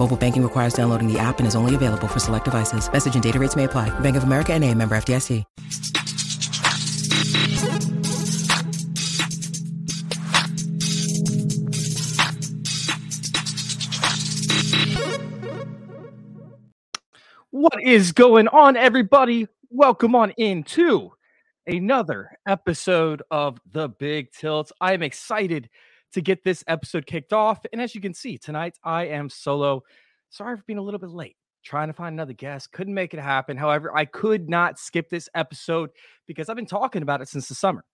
Mobile banking requires downloading the app and is only available for select devices. Message and data rates may apply. Bank of America and a member FDIC. What is going on, everybody? Welcome on into another episode of The Big Tilt. I am excited to get this episode kicked off. And as you can see, tonight I am solo. Sorry for being a little bit late. Trying to find another guest. Couldn't make it happen. However, I could not skip this episode because I've been talking about it since the summer.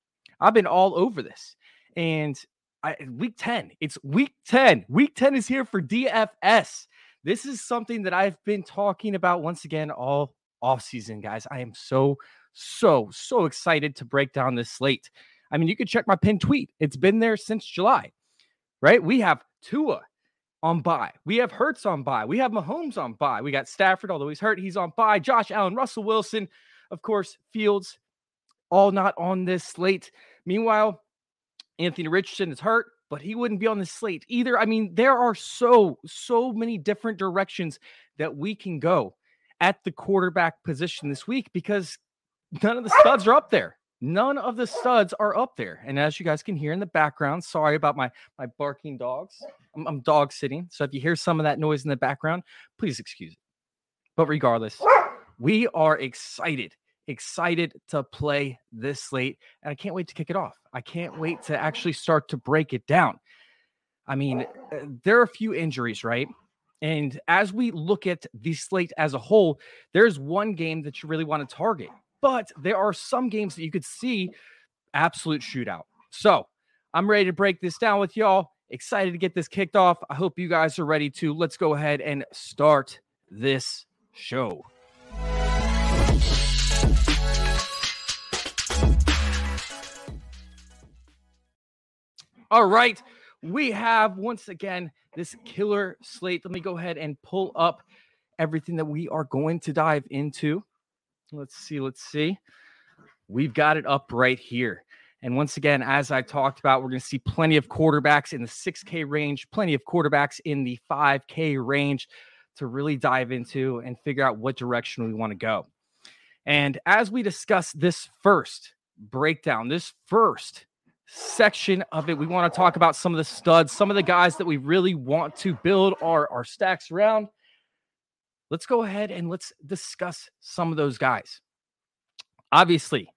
I've been all over this. And I, week 10, it's week 10. Week 10 is here for DFS. This is something that I've been talking about once again all off season, guys. I am so, so, so excited to break down this slate. I mean, you could check my pinned tweet. It's been there since July, right? We have Tua on bye. We have Hurts on bye. We have Mahomes on bye. We got Stafford, although he's hurt, he's on bye. Josh Allen, Russell Wilson, of course, Fields, all not on this slate. Meanwhile, Anthony Richardson is hurt, but he wouldn't be on the slate either. I mean, there are so, so many different directions that we can go at the quarterback position this week because none of the studs are up there. None of the studs are up there. And as you guys can hear in the background, sorry about my my barking dogs. I'm, I'm dog sitting. So if you hear some of that noise in the background, please excuse it. But regardless, we are excited excited to play this slate and I can't wait to kick it off. I can't wait to actually start to break it down. I mean, uh, there are a few injuries, right? And as we look at the slate as a whole, there's one game that you really want to target, but there are some games that you could see absolute shootout. So I'm ready to break this down with y'all. Excited to get this kicked off. I hope you guys are ready to. Let's go ahead and start this show. All right. We have once again this killer slate. Let me go ahead and pull up everything that we are going to dive into. Let's see. Let's see. We've got it up right here. And once again, as I talked about, we're going to see plenty of quarterbacks in the 6K range, plenty of quarterbacks in the 5K range to really dive into and figure out what direction we want to go. And as we discuss this first breakdown, this first section of it, we want to talk about some of the studs, some of the guys that we really want to build our, our stacks around. Let's go ahead and let's discuss some of those guys. Obviously,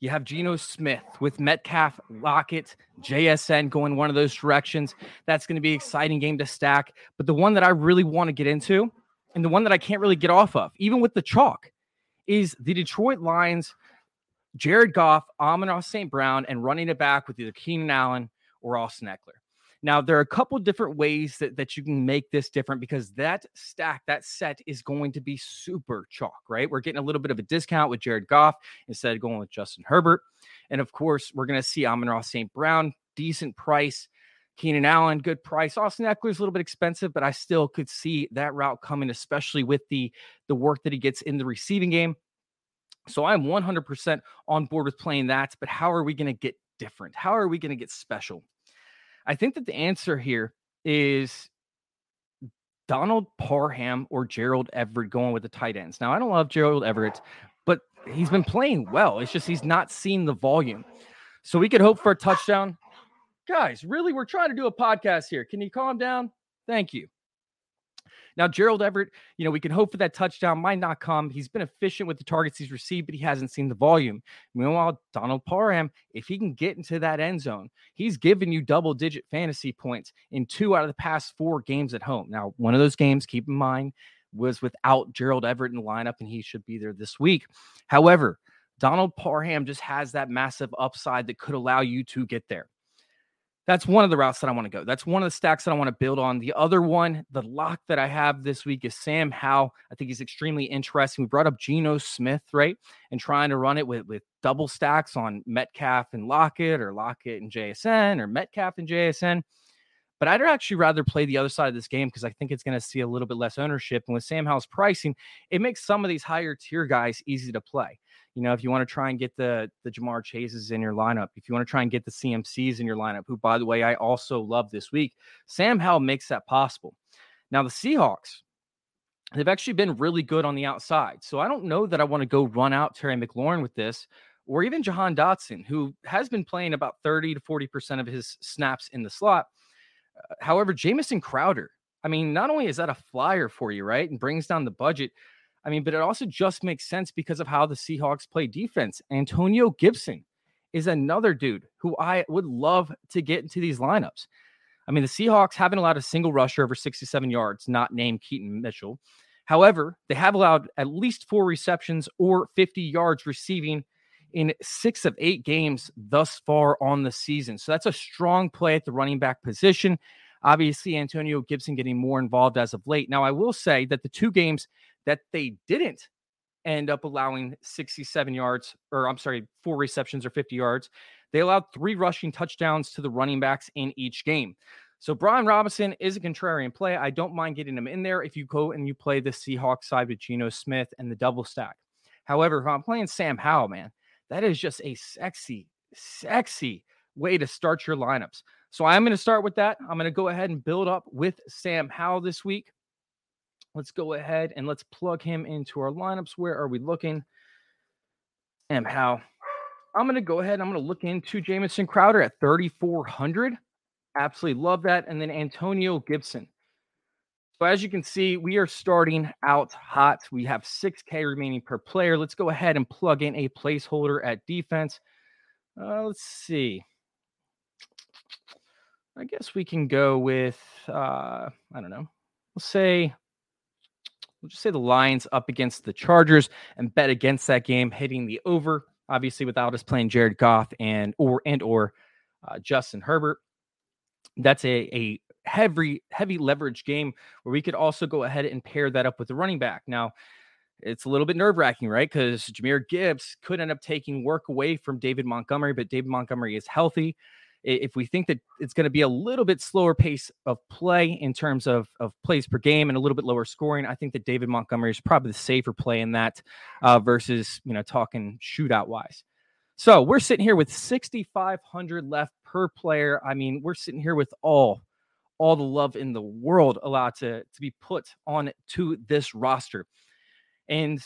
you have Geno Smith with Metcalf, Lockett, JSN going one of those directions. That's going to be an exciting game to stack. But the one that I really want to get into, and the one that I can't really get off of, even with the chalk, is the Detroit Lions Jared Goff, Amon-Ra St. Brown, and running it back with either Keenan Allen or Austin Ekeler. Now, there are a couple different ways that, that you can make this different because that stack, that set is going to be super chalk, right? We're getting a little bit of a discount with Jared Goff instead of going with Justin Herbert. And of course, we're going to see Amon St. Brown, decent price. Keenan Allen, good price. Austin Ekeler is a little bit expensive, but I still could see that route coming, especially with the the work that he gets in the receiving game. So I'm 100% on board with playing that. But how are we going to get different? How are we going to get special? I think that the answer here is Donald Parham or Gerald Everett going with the tight ends. Now, I don't love Gerald Everett, but he's been playing well. It's just he's not seeing the volume. So we could hope for a touchdown. Guys, really, we're trying to do a podcast here. Can you calm down? Thank you. Now, Gerald Everett, you know, we can hope for that touchdown, might not come. He's been efficient with the targets he's received, but he hasn't seen the volume. Meanwhile, Donald Parham, if he can get into that end zone, he's given you double digit fantasy points in two out of the past four games at home. Now, one of those games, keep in mind, was without Gerald Everett in the lineup, and he should be there this week. However, Donald Parham just has that massive upside that could allow you to get there. That's one of the routes that I want to go. That's one of the stacks that I want to build on. The other one, the lock that I have this week is Sam Howell. I think he's extremely interesting. We brought up Geno Smith, right? And trying to run it with, with double stacks on Metcalf and Lockett or Lockett and JSN or Metcalf and JSN. But I'd actually rather play the other side of this game because I think it's going to see a little bit less ownership. And with Sam Howell's pricing, it makes some of these higher tier guys easy to play. You know, if you want to try and get the the Ja'Marr Chases in your lineup, if you want to try and get the CMCs in your lineup, who by the way I also love this week, Sam Howell makes that possible. Now the Seahawks, they've actually been really good on the outside, so I don't know that I want to go run out Terry McLaurin with this, or even Jahan Dotson, who has been playing about thirty to forty percent of his snaps in the slot. However, Jamison Crowder, I mean, not only is that a flyer for you, right, and brings down the budget, I mean, but it also just makes sense because of how the Seahawks play defense. Antonio Gibson is another dude who I would love to get into these lineups. I mean, the Seahawks haven't allowed a single rusher over 67 yards, not named Keaton Mitchell. However, they have allowed at least four receptions or 50 yards receiving in six of eight games thus far on the season. So that's a strong play at the running back position. Obviously, Antonio Gibson getting more involved as of late. Now, I will say that the two games that they didn't end up allowing 67 yards, or I'm sorry, four receptions or 50 yards. They allowed three rushing touchdowns to the running backs in each game. So Brian Robinson is a contrarian play. I don't mind getting him in there if you go and you play the Seahawks side with Geno Smith and the double stack. However, if I'm playing Sam Howell, man, that is just a sexy, sexy way to start your lineups. So I'm going to start with that. I'm going to go ahead and build up with Sam Howell this week. Let's go ahead and let's plug him into our lineups. Where are we looking? And how? I'm going to go ahead. And I'm going to look into Jamison Crowder at 3,400. Absolutely love that. And then Antonio Gibson. So as you can see, we are starting out hot. We have 6K remaining per player. Let's go ahead and plug in a placeholder at defense. Uh, let's see. I guess we can go with, uh, I don't know, We'll say we'll just say the Lions up against the Chargers and bet against that game, hitting the over. Obviously, without us playing Jared Goff and or and or uh, Justin Herbert, that's a a heavy heavy leverage game where we could also go ahead and pair that up with the running back. Now, it's a little bit nerve wracking, right? Because Jahmyr Gibbs could end up taking work away from David Montgomery, but David Montgomery is healthy if we think that it's going to be a little bit slower pace of play in terms of, of plays per game and a little bit lower scoring, I think that David Montgomery is probably the safer play in that uh, versus, you know, talking shootout wise. So we're sitting here with 6,500 left per player. I mean, we're sitting here with all all the love in the world allowed to, to be put on to this roster. And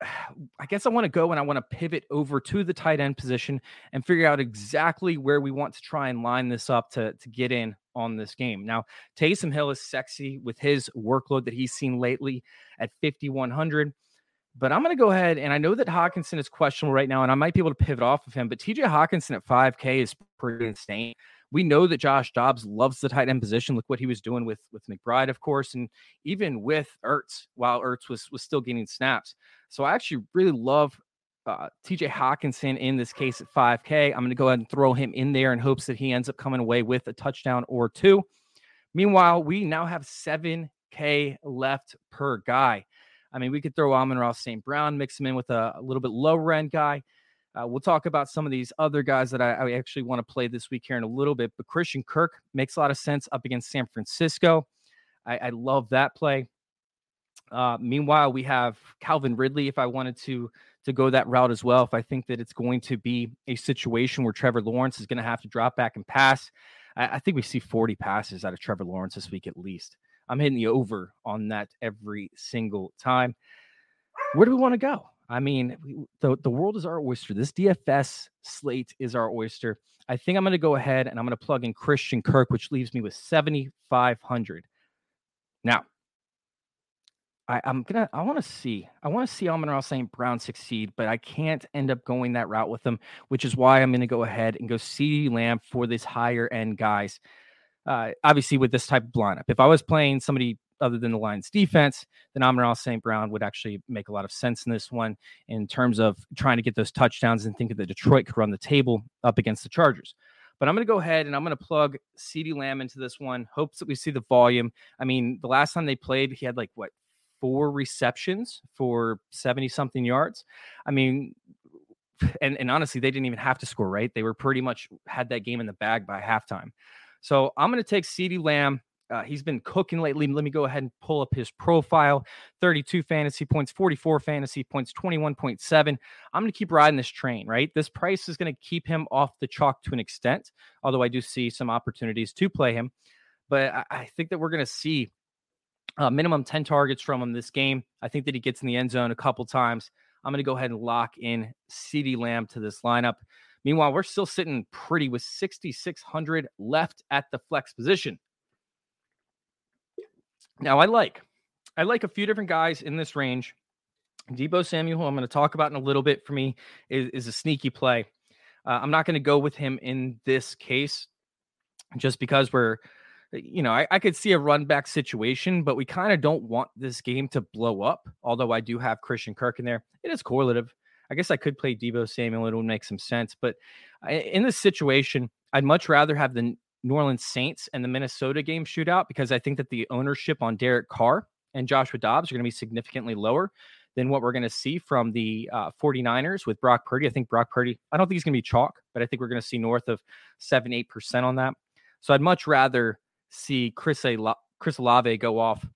I guess I want to go and I want to pivot over to the tight end position and figure out exactly where we want to try and line this up to, to get in on this game. Now, Taysom Hill is sexy with his workload that he's seen lately at 5,100. But I'm going to go ahead and I know that Hockenson is questionable right now, and I might be able to pivot off of him. But TJ Hockenson at 5K is pretty insane. We know that Josh Dobbs loves the tight end position. Look what he was doing with with McBride, of course, and even with Ertz while Ertz was was still getting snaps. So I actually really love uh, TJ Hockenson in this case at 5K. I'm going to go ahead and throw him in there in hopes that he ends up coming away with a touchdown or two. Meanwhile, we now have 7K left per guy. I mean, we could throw Amon-Ra St. Brown, mix him in with a, a, little bit lower end guy. Uh, we'll talk about some of these other guys that I, I actually want to play this week here in a little bit. But Christian Kirk makes a lot of sense up against San Francisco. I, I love that play. Uh, meanwhile, we have Calvin Ridley. If I wanted to to go that route as well, if I think that it's going to be a situation where Trevor Lawrence is going to have to drop back and pass, I, I, think we see 40 passes out of Trevor Lawrence this week at least. I'm hitting the over on that every single time. Where do we want to go? I mean, the the world is our oyster. This DFS slate is our oyster. I think I'm going to go ahead and I'm going to plug in Christian Kirk, which leaves me with 7,500. Now, I, am gonna I want to see I want to see Amon St. Brown succeed, but I can't end up going that route with them, which is why I'm gonna go ahead and go CeeDee Lamb for this higher end guys. Uh, obviously, with this type of lineup, if I was playing somebody other than the Lions defense, then Amon St. Brown would actually make a lot of sense in this one in terms of trying to get those touchdowns and think that Detroit could run the table up against the Chargers. But I'm going to go ahead and I'm going to plug CeeDee Lamb into this one. Hopes that we see the volume. I mean, the last time they played, he had like what four receptions for 70 something yards. I mean, and, and honestly, they didn't even have to score, right? They were pretty much had that game in the bag by halftime. So I'm going to take CeeDee Lamb. Uh, he's been cooking lately. Let me go ahead and pull up his profile 32 fantasy points, 44 fantasy points, 21.7. I'm going to keep riding this train, right? This price is going to keep him off the chalk to an extent, although I do see some opportunities to play him. But I, I think that we're going to see uh, minimum 10 targets from him this game. I think that he gets in the end zone a couple times. I'm going to go ahead and lock in CeeDee Lamb to this lineup. Meanwhile, we're still sitting pretty with 6,600 left at the flex position. Now, I like, I like a few different guys in this range. Deebo Samuel, I'm going to talk about in a little bit for me, is, is a sneaky play. Uh, I'm not going to go with him in this case just because we're you know, I, I could see a run back situation, but we kind of don't want this game to blow up. Although I do have Christian Kirk in there, it is correlative. I guess I could play Deebo Samuel; it would make some sense. But in this situation, I'd much rather have the New Orleans Saints and the Minnesota game shootout because I think that the ownership on Derek Carr and Joshua Dobbs are going to be significantly lower than what we're going to see from the uh, 49ers with Brock Purdy. I think Brock Purdy, I don't think he's going to be chalk, but I think we're going to see north of 7 8% on that. So I'd much rather see Chris, Chris Olave go off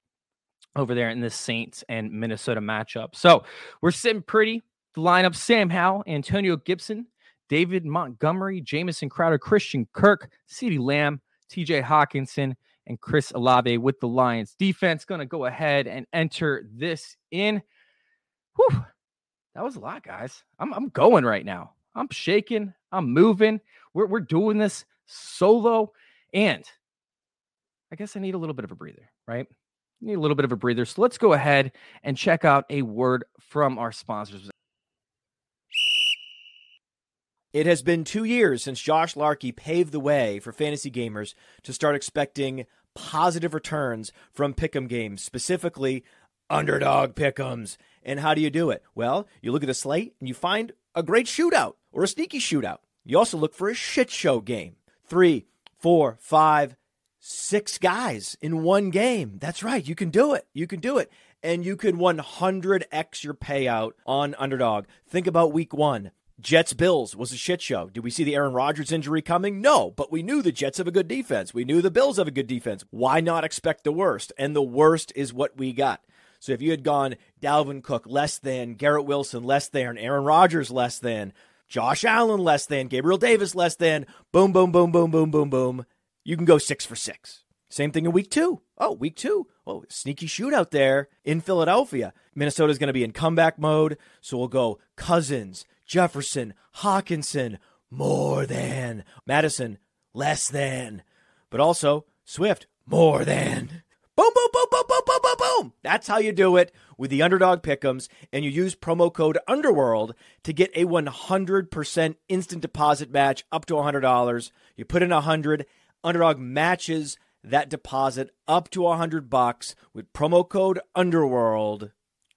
over there in this Saints and Minnesota matchup. So we're sitting pretty. The lineup Sam Howell, Antonio Gibson, David Montgomery, Jamison Crowder, Christian Kirk, CeeDee Lamb, TJ Hockenson, and Chris Olave with the Lions defense. Going to go ahead and enter this in. Whew, that was a lot, guys. I'm, I'm going right now. I'm shaking. I'm moving. We're, we're doing this solo. And I guess I need a little bit of a breather, right? Need a little bit of a breather. So let's go ahead and check out a word from our sponsors. It has been two years since Josh Larkey paved the way for fantasy gamers to start expecting positive returns from pick'em games, specifically underdog pick'ems. And how do you do it? Well, you look at the slate and you find a great shootout or a sneaky shootout. You also look for a shit show game. Three, four, five, six guys in one game. That's right. You can do it. You can do it. And you can 100x your payout on underdog. Think about week one. Jets Bills was a shit show. Did we see the Aaron Rodgers injury coming? No, but we knew the Jets have a good defense. We knew the Bills have a good defense. Why not expect the worst? And the worst is what we got. So if you had gone Dalvin Cook less than, Garrett Wilson less than, Aaron Rodgers less than, Josh Allen less than, Gabriel Davis less than, boom, boom, boom, boom, boom, boom, boom, you can go six for six. Same thing in week two. Oh, week two. Oh, sneaky shootout there in Philadelphia. Minnesota's going to be in comeback mode. So we'll go Cousins, Jefferson, Hockenson, more than. Madison, less than. But also Swift, more than. Boom, boom, boom, boom, boom, boom, boom, boom. That's how you do it with the underdog pickums. And you use promo code Underworld to get a 100% instant deposit match up to $100. You put in 100 Underdog matches that deposit up to a hundred bucks with promo code Underworld.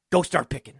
Go start picking.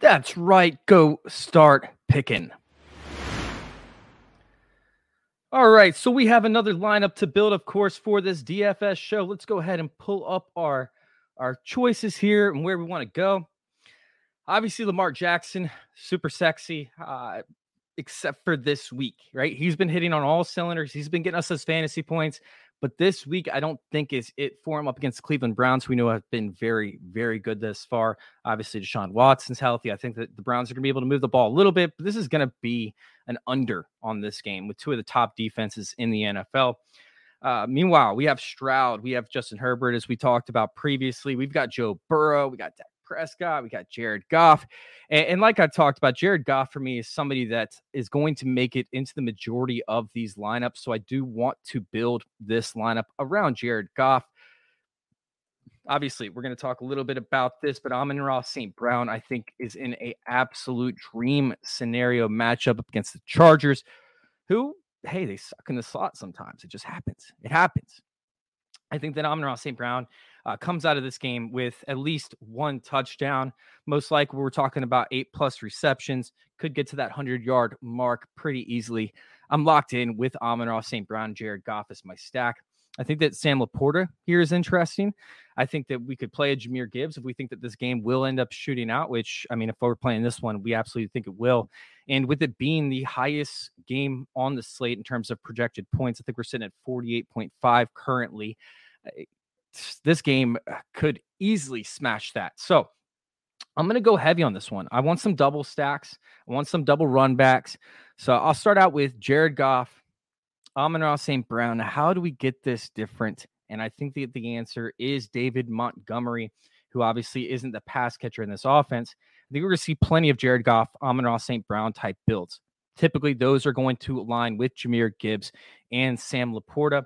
That's right. Go start picking. All right. So we have another lineup to build, of course, for this DFS show. Let's go ahead and pull up our our choices here and where we want to go. Obviously, Lamar Jackson, super sexy, uh, except for this week, right? He's been hitting on all cylinders. He's been getting us those fantasy points. But this week, I don't think is it for him up against the Cleveland Browns, we know have been very, very good this far. Obviously, Deshaun Watson's healthy. I think that the Browns are going to be able to move the ball a little bit, but this is going to be an under on this game with two of the top defenses in the NFL. Uh, meanwhile, we have Stroud, we have Justin Herbert, as we talked about previously. We've got Joe Burrow, we got Dak Prescott, we got Jared Goff. And, and, like I talked about, Jared Goff for me is somebody that is going to make it into the majority of these lineups. So I do want to build this lineup around Jared Goff. Obviously, we're going to talk a little bit about this, but Amon-Ra St. Brown, I think, is in a absolute dream scenario matchup against the Chargers, who, hey, they suck in the slot sometimes. It just happens. It happens. I think that Amon-Ra St. Brown uh, comes out of this game with at least one touchdown. Most likely, we're talking about eight plus receptions. Could get to that 100 yard mark pretty easily. I'm locked in with Amon-Ra St. Brown, Jared Goff as my stack. I think that Sam LaPorta here is interesting. I think that we could play a Jahmyr Gibbs if we think that this game will end up shooting out, which, I mean, if we're playing this one, we absolutely think it will. And with it being the highest game on the slate in terms of projected points, I think we're sitting at 48.5 currently this game uh, could easily smash that. So I'm going to go heavy on this one. I want some double stacks. I want some double run backs. So I'll start out with Jared Goff, Amon-Ra St. Brown. How do we get this different? And I think that the answer is David Montgomery, who obviously isn't the pass catcher in this offense. I think we're going to see plenty of Jared Goff, Amon-Ra St. Brown type builds. Typically, those are going to align with Jahmyr Gibbs and Sam LaPorta.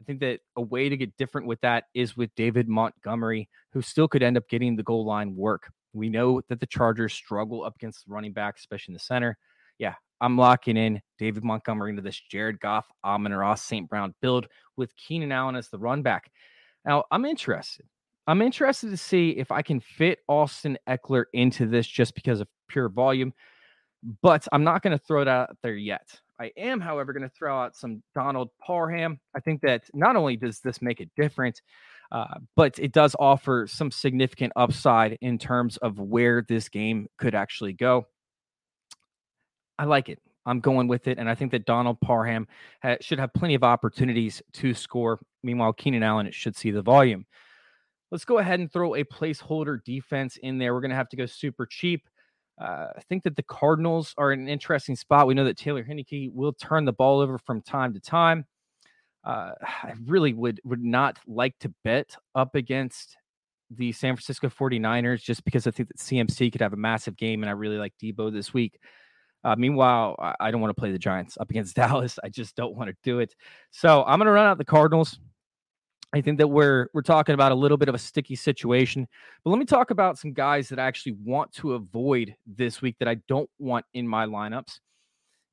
I think that a way to get different with that is with David Montgomery, who still could end up getting the goal line work. We know that the Chargers struggle up against the running back, especially in the center. Yeah, I'm locking in David Montgomery into this Jared Goff, Amon-Ra St. Brown build with Keenan Allen as the run back. Now, I'm interested. I'm interested to see if I can fit Austin Ekeler into this just because of pure volume, but I'm not going to throw it out there yet. I am, however, going to throw out some Donald Parham. I think that not only does this make a difference, uh, but it does offer some significant upside in terms of where this game could actually go. I like it. I'm going with it. And I think that Donald Parham ha- should have plenty of opportunities to score. Meanwhile, Keenan Allen should see the volume. Let's go ahead and throw a placeholder defense in there. We're going to have to go super cheap. Uh, I think that the Cardinals are in an interesting spot. We know that Taylor Heinicke will turn the ball over from time to time. Uh, I really would would not like to bet up against the San Francisco 49ers just because I think that CMC could have a massive game, and I really like Deebo this week. Uh, meanwhile, I don't want to play the Giants up against Dallas. I just don't want to do it. So I'm going to run out the Cardinals. I think that we're we're talking about a little bit of a sticky situation. But let me talk about some guys that I actually want to avoid this week that I don't want in my lineups.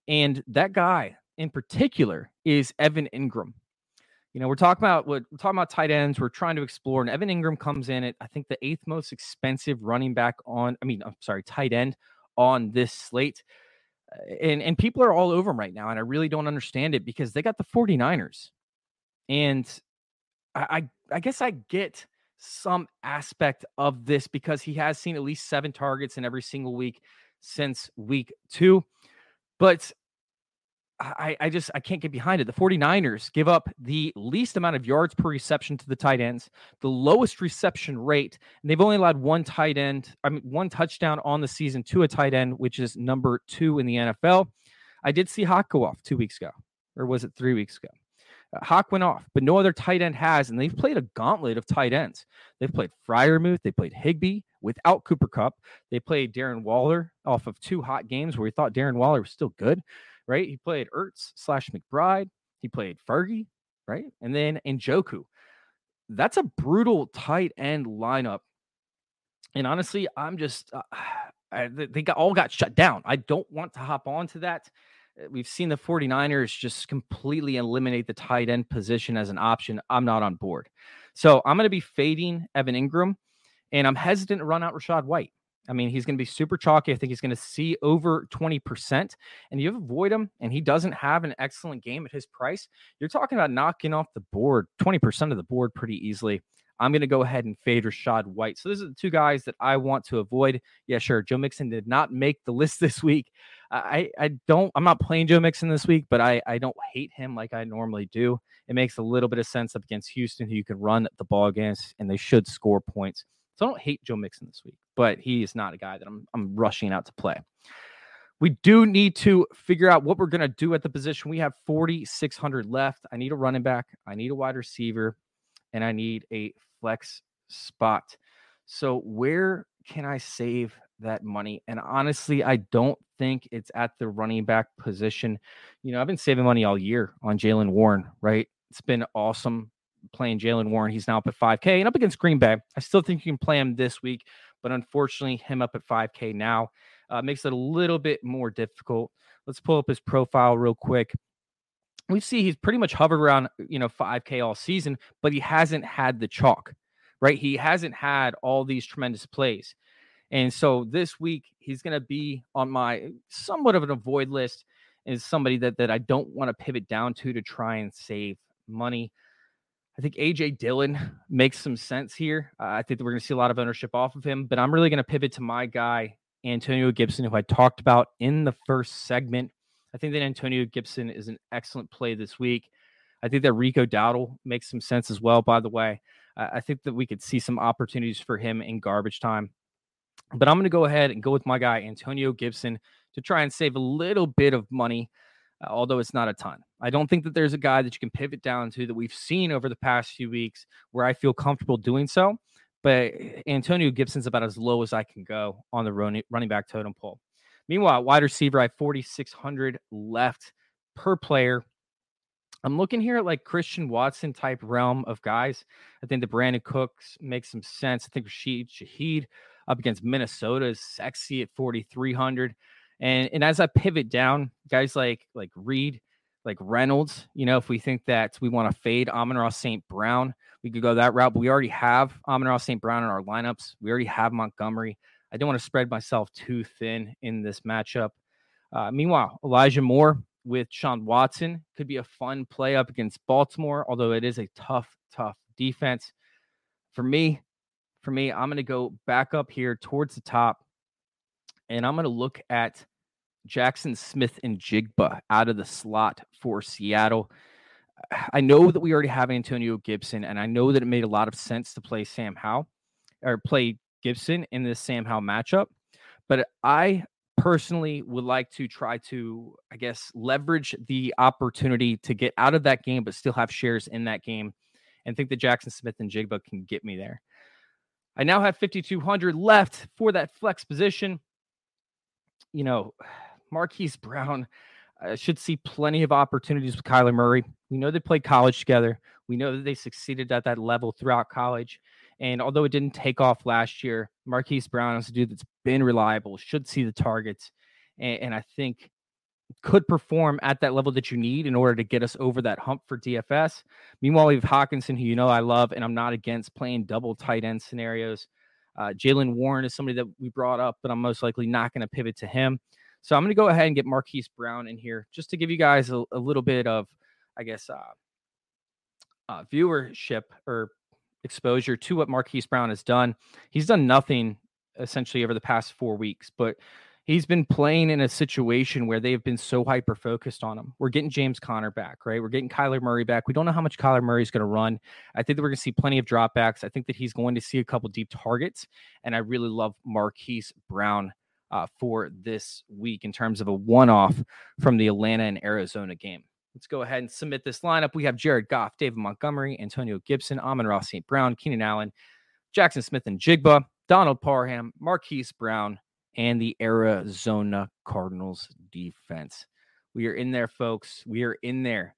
And that guy in particular is Evan Engram. You know, we're talking about what we're talking about tight ends. We're trying to explore, and Evan Engram comes in at I think the eighth most expensive running back on. I mean, I'm sorry, tight end on this slate. And and people are all over him right now, and I really don't understand it because they got the 49ers. And I, I guess I get some aspect of this because he has seen at least seven targets in every single week since week two. But I, I just I can't get behind it. The 49ers give up the least amount of yards per reception to the tight ends, the lowest reception rate, and they've only allowed one tight end, I mean one touchdown on the season to a tight end, which is number two in the NFL. I did see Hawk go off two weeks ago, or was it three weeks ago? Uh, Hawk went off, but no other tight end has, and they've played a gauntlet of tight ends. They've played Freiermuth, they played Higbee without Cooper Kupp. They played Darren Waller off of two hot games where we thought Darren Waller was still good. right? He played Ertz slash McBride. He played Fergie, right? And then Njoku. That's a brutal tight end lineup. And honestly, I'm just, uh, I, they got, all got shut down. I don't want to hop onto that. We've seen the 49ers just completely eliminate the tight end position as an option. I'm not on board. So I'm going to be fading Evan Engram, and I'm hesitant to run out Rachaad White. I mean, he's going to be super chalky. I think he's going to see over 20%. And you avoid him, and he doesn't have an excellent game at his price. You're talking about knocking off the board, 20% of the board pretty easily. I'm going to go ahead and fade Rachaad White. So, those are the two guys that I want to avoid. Yeah, sure. Joe Mixon did not make the list this week. I, I don't, I'm not playing Joe Mixon this week, but I, I don't hate him like I normally do. It makes a little bit of sense up against Houston, who you can run the ball against, and they should score points. So I don't hate Joe Mixon this week, but he is not a guy that I'm I'm rushing out to play. We do need to figure out what we're going to do at the position. We have 4,600 left. I need a running back, I need a wide receiver, and I need a flex spot. So, where can I save that money? And honestly, I don't think it's at the running back position. You know, I've been saving money all year on Jaylen Warren, right? It's been awesome playing Jaylen Warren. He's now up at 5K and up against Green Bay. I still think you can play him this week, but unfortunately, him up at 5K now uh, makes it a little bit more difficult. Let's pull up his profile real quick. We see he's pretty much hovered around, you know, 5K all season, but he hasn't had the chalk, right? He hasn't had all these tremendous plays. And so this week, he's going to be on my somewhat of an avoid list is somebody that, that I don't want to pivot down to to try and save money. I think AJ Dillon makes some sense here. Uh, I think that we're going to see a lot of ownership off of him, but I'm really going to pivot to my guy, Antonio Gibson, who I talked about in the first segment. I think that Antonio Gibson is an excellent play this week. I think that Rico Dowdle makes some sense as well, by the way. Uh, I think that we could see some opportunities for him in garbage time. But I'm going to go ahead and go with my guy, Antonio Gibson, to try and save a little bit of money uh, although it's not a ton. I don't think that there's a guy that you can pivot down to that we've seen over the past few weeks where I feel comfortable doing so. But Antonio Gibson's about as low as I can go on the running, running back totem pole. Meanwhile, wide receiver, I have 4,600 left per player. I'm looking here at like Christian Watson type realm of guys. I think the Brandin Cooks makes some sense. I think Rashid Shaheed up against Minnesota is sexy at 4,300. And and as I pivot down, guys like like Reed, like Reynolds, you know, if we think that we want to fade Amon-Ra St. Brown, we could go that route. But we already have Amon-Ra St. Brown in our lineups. We already have Montgomery. I don't want to spread myself too thin in this matchup. Uh, meanwhile, Elijah Moore with Sean Watson could be a fun play up against Baltimore, although it is a tough, tough defense. For me, for me, I'm going to go back up here towards the top and I'm going to look at Jaxon Smith-Njigba out of the slot for Seattle. I know that we already have Antonio Gibson, and I know that it made a lot of sense to play Sam Howell or play Gibson in this Sam Howell matchup. But I personally would like to try to, I guess, leverage the opportunity to get out of that game, but still have shares in that game and think that Jaxon Smith-Njigba can get me there. I now have 5,200 left for that flex position you know, Marquise Brown uh, should see plenty of opportunities with Kyler Murray. We know they played college together. We know that they succeeded at that level throughout college. And although it didn't take off last year, Marquise Brown is a dude that's been reliable, should see the targets, and, and I think could perform at that level that you need in order to get us over that hump for DFS. Meanwhile, we have Hockenson, who you know I love, and I'm not against playing double tight end scenarios. Uh, Jaylen Warren is somebody that we brought up, but I'm most likely not going to pivot to him. So I'm going to go ahead and get Marquise Brown in here just to give you guys a, a little bit of, I guess, uh, uh, viewership or exposure to what Marquise Brown has done. He's done nothing essentially over the past four weeks, but he's been playing in a situation where they've been so hyper focused on him. We're getting James Conner back, right? We're getting Kyler Murray back. We don't know how much Kyler Murray is going to run. I think that we're going to see plenty of dropbacks. I think that he's going to see a couple deep targets, and I really love Marquise Brown uh, for this week in terms of a one-off from the Atlanta and Arizona game. Let's go ahead and submit this lineup. We have Jared Goff, David Montgomery, Antonio Gibson, Amon-Ra St. Brown, Keenan Allen, Jaxon Smith-Njigba, Donald Parham, Marquise Brown, and the Arizona Cardinals defense. We are in there, folks. We are in there.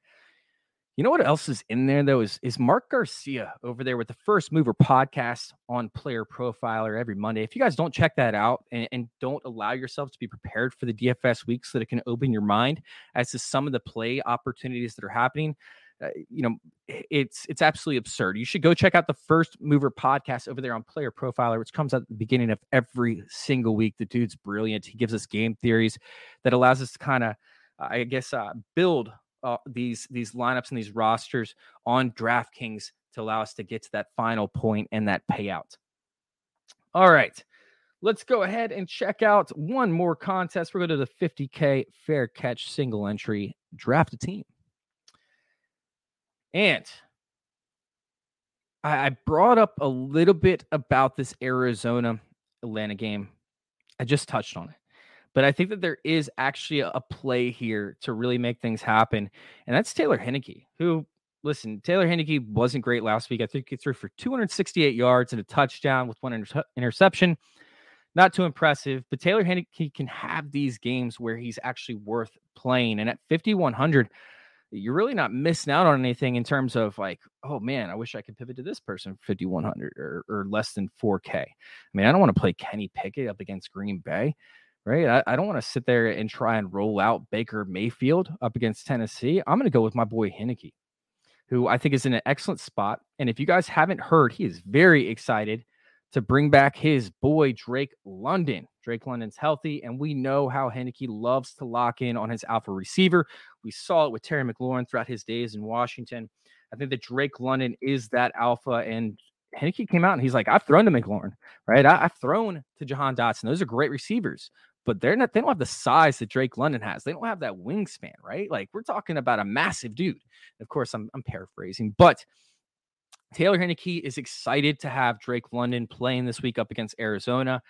You know what else is in there though is is Mark Garcia over there with the First Mover podcast on Player Profiler every Monday. If you guys don't check that out and, and, don't allow yourself to be prepared for the DFS week so that it can open your mind as to some of the play opportunities that are happening, uh, you know it's it's absolutely absurd. You should go check out the First Mover podcast over there on Player Profiler, which comes out at the beginning of every single week. The dude's brilliant. He gives us game theories that allows us to kind of, I guess, uh, build uh, these these lineups and these rosters on DraftKings to allow us to get to that final point and that payout. All right. Let's go ahead and check out one more contest. We're going to the 50K fair catch single entry draft a team. And I, I brought up a little bit about this Arizona Atlanta game. I just touched on it. But I think that there is actually a, play here to really make things happen. And that's Taylor Heinicke, who, listen, Taylor Heinicke wasn't great last week. I think he threw for 268 yards and a touchdown with one inter- interception. Not too impressive, but Taylor Heinicke can have these games where he's actually worth playing. And at 5,100, you're really not missing out on anything in terms of like, oh man, I wish I could pivot to this person 5,100 or, or less than 4K. I mean, I don't want to play Kenny Pickett up against Green Bay right? I, I don't want to sit there and try and roll out Baker Mayfield up against Tennessee. I'm going to go with my boy Heinicke, who I think is in an excellent spot. And if you guys haven't heard, he is very excited to bring back his boy Drake London. Drake London's healthy, and we know how Heinicke loves to lock in on his alpha receiver. We saw it with Terry McLaurin throughout his days in Washington. I think that Drake London is that alpha, and Heinicke came out and he's like, I've thrown to McLaurin, right? I, have thrown to Jahan Dotson. Those are great receivers but they're not they don't have the size that Drake London has. They don't have that wingspan, right? Like we're talking about a massive dude. Of course, I'm I'm paraphrasing, but Taylor Heinicke is excited to have Drake London playing this week up against Arizona.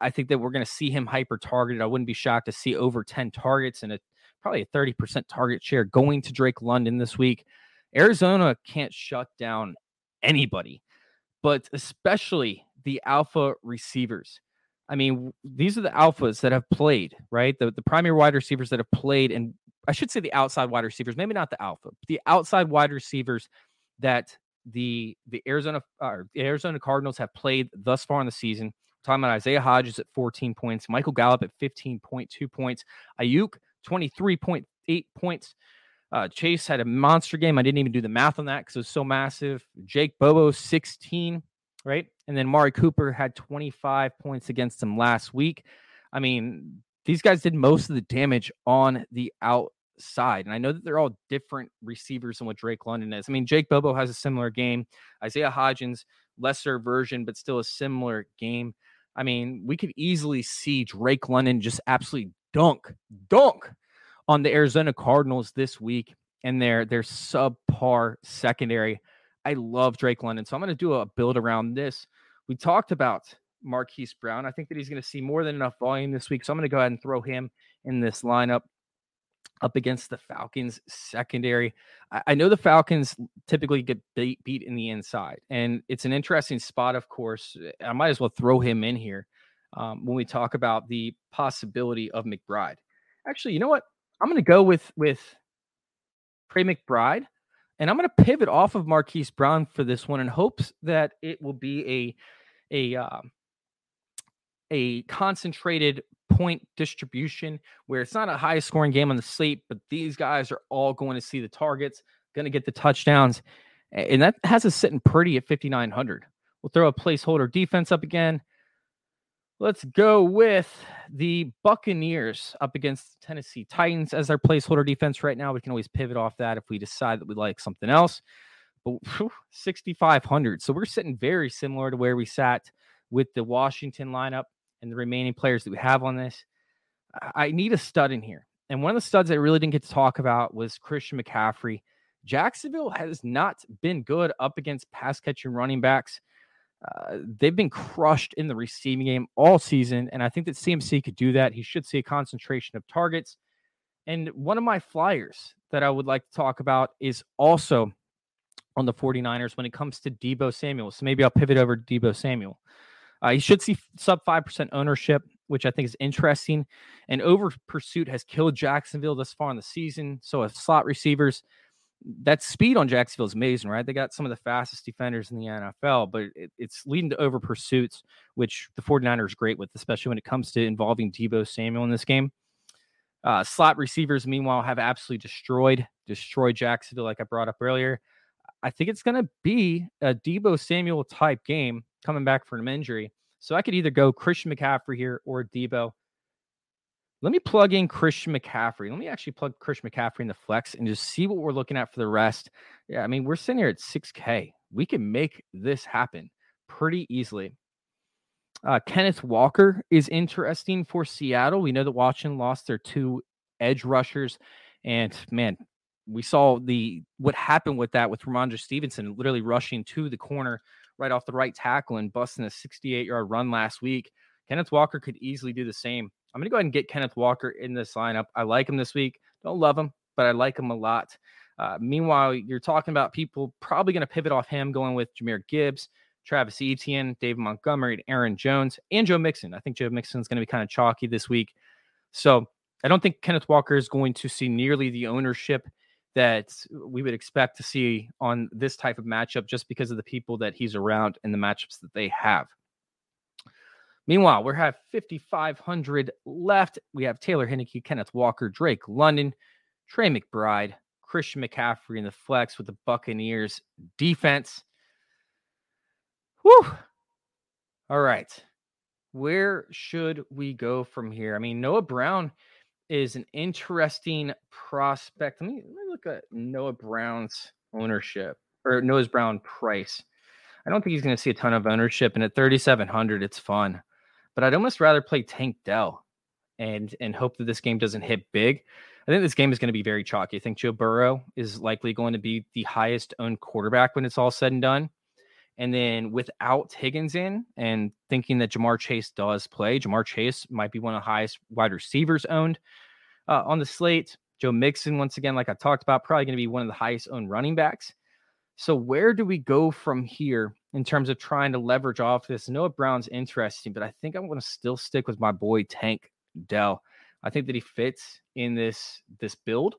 I think that we're going to see him hyper targeted. I wouldn't be shocked to see over 10 targets and a probably a 30% target share going to Drake London this week. Arizona can't shut down anybody, but especially the alpha receivers. I mean, these are the alphas that have played, right? The the primary wide receivers that have played, and I should say the outside wide receivers, maybe not the alpha, but the outside wide receivers that the the Arizona uh, the Arizona Cardinals have played thus far in the season. We're talking about Isaiah Hodgins at 14 points, Michael Gallup at 15.2 points, Aiyuk 23.8 points. Uh, Chase had a monster game. I didn't even do the math on that because it was so massive. Jake Bobo 16 right? And then Amari Cooper had 25 points against him last week. I mean, these guys did most of the damage on the outside. And I know that they're all different receivers than what Drake London is. I mean, Jake Bobo has a similar game. Isaiah Hodgins, lesser version, but still a similar game. I mean, we could easily see Drake London just absolutely dunk, dunk on the Arizona Cardinals this week and their their subpar secondary. I love Drake London. So I'm going to do a build around this. We talked about Marquise Brown. I think that he's going to see more than enough volume this week. So I'm going to go ahead and throw him in this lineup up against the Falcons secondary. I, know the Falcons typically get beat, beat in the inside, and it's an interesting spot, of course. I might as well throw him in here um, when we talk about the possibility of McBride. Actually, you know what? I'm going to go with with Trey McBride and I'm going to pivot off of Marquise Brown for this one in hopes that it will be a a uh, a concentrated point distribution where it's not a high scoring game on the slate, but these guys are all going to see the targets, going to get the touchdowns, and that has us sitting pretty at 5900. We'll throw a placeholder defense up again. Let's go with the Buccaneers up against Tennessee Titans as our placeholder defense right now. We can always pivot off that if we decide that we like something else. But 6,500. So we're sitting very similar to where we sat with the Washington lineup and the remaining players that we have on this. I need a stud in here. And one of the studs I really didn't get to talk about was Christian McCaffrey. Jacksonville has not been good up against pass catching running backs. Uh, they've been crushed in the receiving game all season, and I think that CMC could do that. He should see a concentration of targets. And one of my flyers that I would like to talk about is also on the 49ers when it comes to Deebo Samuel. So maybe I'll pivot over to Deebo Samuel. Uh, he should see sub 5% ownership which I think is interesting. And over pursuit has killed Jacksonville thus far in the season. So if slot receivers, that speed on Jacksonville is amazing, right? They got some of the fastest defenders in the NFL, but it, it's leading to over pursuits, which the 49ers great with, especially when it comes to involving Deebo Samuel in this game. Uh, slot receivers, meanwhile, have absolutely destroyed, destroyed Jacksonville, like I brought up earlier. I think it's going to be a Deebo Samuel type game coming back from an injury. So I could either go Christian McCaffrey here or Deebo. Let me plug in Christian McCaffrey. Let me actually plug Christian McCaffrey in the flex and just see what we're looking at for the rest. Yeah, I mean, we're sitting here at 6K. We can make this happen pretty easily. Uh, Kenneth Walker is interesting for Seattle. We know that Washington lost their two edge rushers. And man, we saw the what happened with that with Rhamondre Stevenson literally rushing to the corner right off the right tackle and busting a 68 yard run last week. Kenneth Walker could easily do the same. I'm going to go ahead and get Kenneth Walker in this lineup. I like him this week. Don't love him, but I like him a lot. Uh, meanwhile, you're talking about people probably going to pivot off him, going with Jahmyr Gibbs, Travis Etienne, Dave Montgomery, Aaron Jones, and Joe Mixon. I think Joe Mixon is going to be kind of chalky this week. So I don't think Kenneth Walker is going to see nearly the ownership that we would expect to see on this type of matchup just because of the people that he's around and the matchups that they have. Meanwhile, we have 5,500 left. We have Taylor Heinicke, Kenneth Walker, Drake London, Trey McBride, Christian McCaffrey in the flex with the Buccaneers defense. Whew. All right. Where should we go from here? I mean, Noah Brown is an interesting prospect. Let me, let me look at Noah Brown's ownership or Noah Brown price. I don't think he's going to see a ton of ownership, and at 3,700, it's fun. But I'd almost rather play Tank Dell and and hope that this game doesn't hit big. I think this game is going to be very chalky. I think Joe Burrow is likely going to be the highest owned quarterback when it's all said and done. And then without Higgins in and thinking that Ja'Marr Chase does play, Ja'Marr Chase might be one of the highest wide receivers owned uh, on the slate. Joe Mixon, once again, like I talked about, probably going to be one of the highest owned running backs. So where do we go from here in terms of trying to leverage off this? Noah Brown's interesting, but I think I'm going to still stick with my boy Tank Dell. I think that he fits in this this build.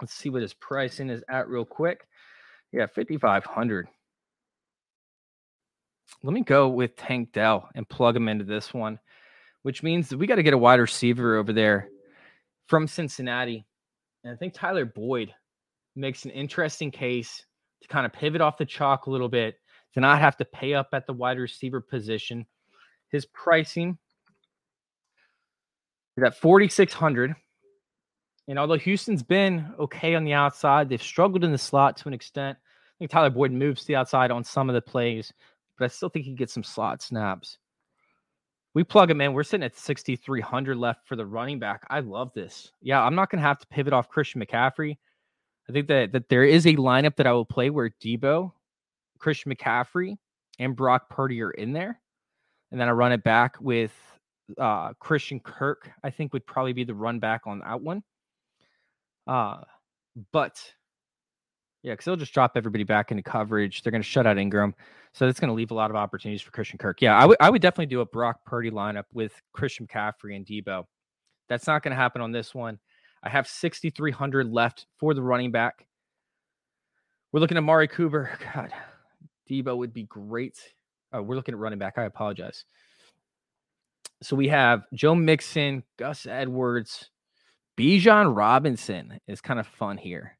Let's see what his pricing is at real quick. Yeah, 5500 let me go with Tank Dell and plug him into this one, which means we got to get a wide receiver over there from Cincinnati. And I think Tyler Boyd makes an interesting case to kind of pivot off the chalk a little bit, to not have to pay up at the wide receiver position. His pricing is at 4,600. And although Houston's been okay on the outside, they've struggled in the slot to an extent. I think Tyler Boyd moves to the outside on some of the plays, but I still think he gets some slot snaps. We plug him in. We're sitting at 6,300 left for the running back. I love this. Yeah, I'm not going to have to pivot off Christian McCaffrey. I think that, that there is a lineup that I will play where Deebo, Christian McCaffrey, and Brock Purdy are in there. And then I run it back with uh, Christian Kirk, I think would probably be the run back on that one. Uh, but yeah, because they'll just drop everybody back into coverage. They're going to shut out Engram. So that's going to leave a lot of opportunities for Christian Kirk. Yeah, I would definitely do a Brock Purdy lineup with Christian McCaffrey and Deebo. That's not going to happen on this one. I have 6,300 left for the running back. We're looking at Mari Cooper. God, Deebo would be great. Oh, we're looking at running back. I apologize. So we have Joe Mixon, Gus Edwards, Bijan Robinson is kind of fun here.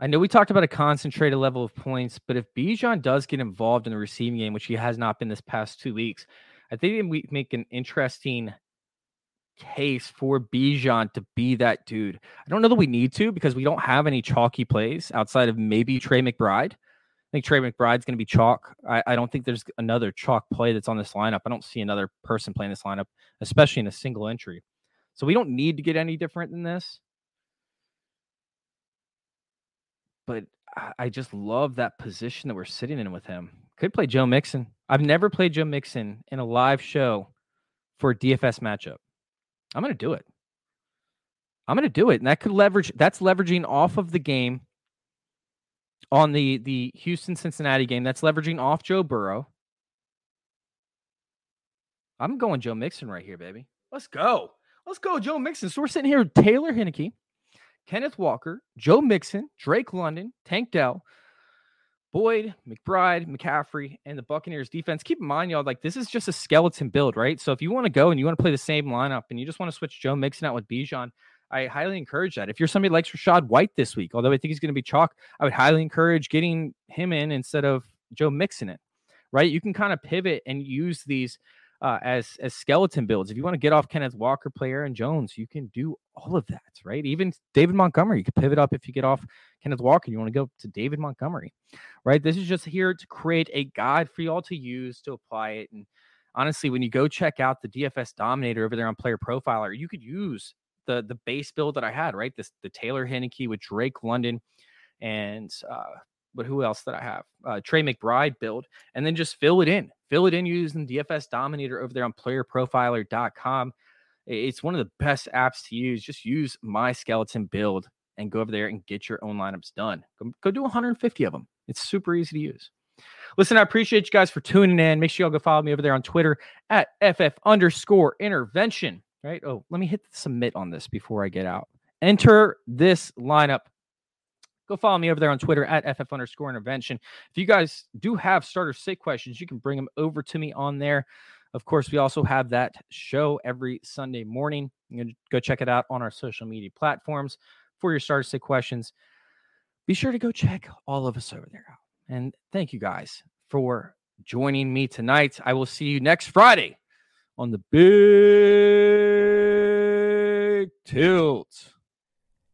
I know we talked about a concentrated level of points, but if Bijan does get involved in the receiving game, which he has not been this past two weeks, I think we make an interesting case for Bijan to be that dude. I don't know that we need to because we don't have any chalky plays outside of maybe Trey McBride. I think Trey McBride's going to be chalk. I, I, don't think there's another chalk play that's on this lineup. I don't see another person playing this lineup, especially in a single entry. So we don't need to get any different than this. but I just love that position that we're sitting in with him. Could play Joe Mixon. I've never played Joe Mixon in a live show for a DFS matchup. I'm going to do it. I'm going to do it, and that could leverage. That's leveraging off of the game on the the Houston Cincinnati game. That's leveraging off Joe Burrow. I'm going Joe Mixon right here, baby. Let's go. Let's go, Joe Mixon. So we're sitting here with Taylor Heinicke, Kenneth Walker, Joe Mixon, Drake London, Tank Dell, Boyd, McBride, McCaffrey, and the Buccaneers defense. Keep in mind, y'all, like this is just a skeleton build, right? So if you want to go and you want to play the same lineup and you just want to switch Joe Mixon out with Bijan, I highly encourage that. If you're somebody likes Rachaad White this week, although I think he's going to be chalk, I would highly encourage getting him in instead of Joe Mixon it, right? You can kind of pivot and use these uh, as as skeleton builds. If you want to get off Kenneth Walker, player and Jones, you can do all of that, right? Even David Montgomery, you can pivot up if you get off Kenneth Walker. You want to go to David Montgomery, right? This is just here to create a guide for you all to use to apply it. And honestly, when you go check out the DFS Dominator over there on Player Profiler, you could use the the base build that I had, right? This the Taylor Heinicke with Drake London and uh, but who else did I have? Uh, Trey McBride build, and then just fill it in. Fill it in using DFS Dominator over there on playerprofiler.com. It's one of the best apps to use. Just use my skeleton build and go over there and get your own lineups done. Go, go do 150 of them. It's super easy to use. Listen, I appreciate you guys for tuning in. Make sure y'all go follow me over there on Twitter at FF underscore intervention. Right. Oh, let me hit submit on this before I get out. Enter this lineup go follow me over there on Twitter at FF underscore intervention. If you guys do have starter sit questions, you can bring them over to me on there. Of course, we also have that show every Sunday morning. You can go check it out on our social media platforms for your starter sit questions. Be sure to go check all of us over there out. And thank you guys for joining me tonight. I will see you next Friday on the Big Tilt.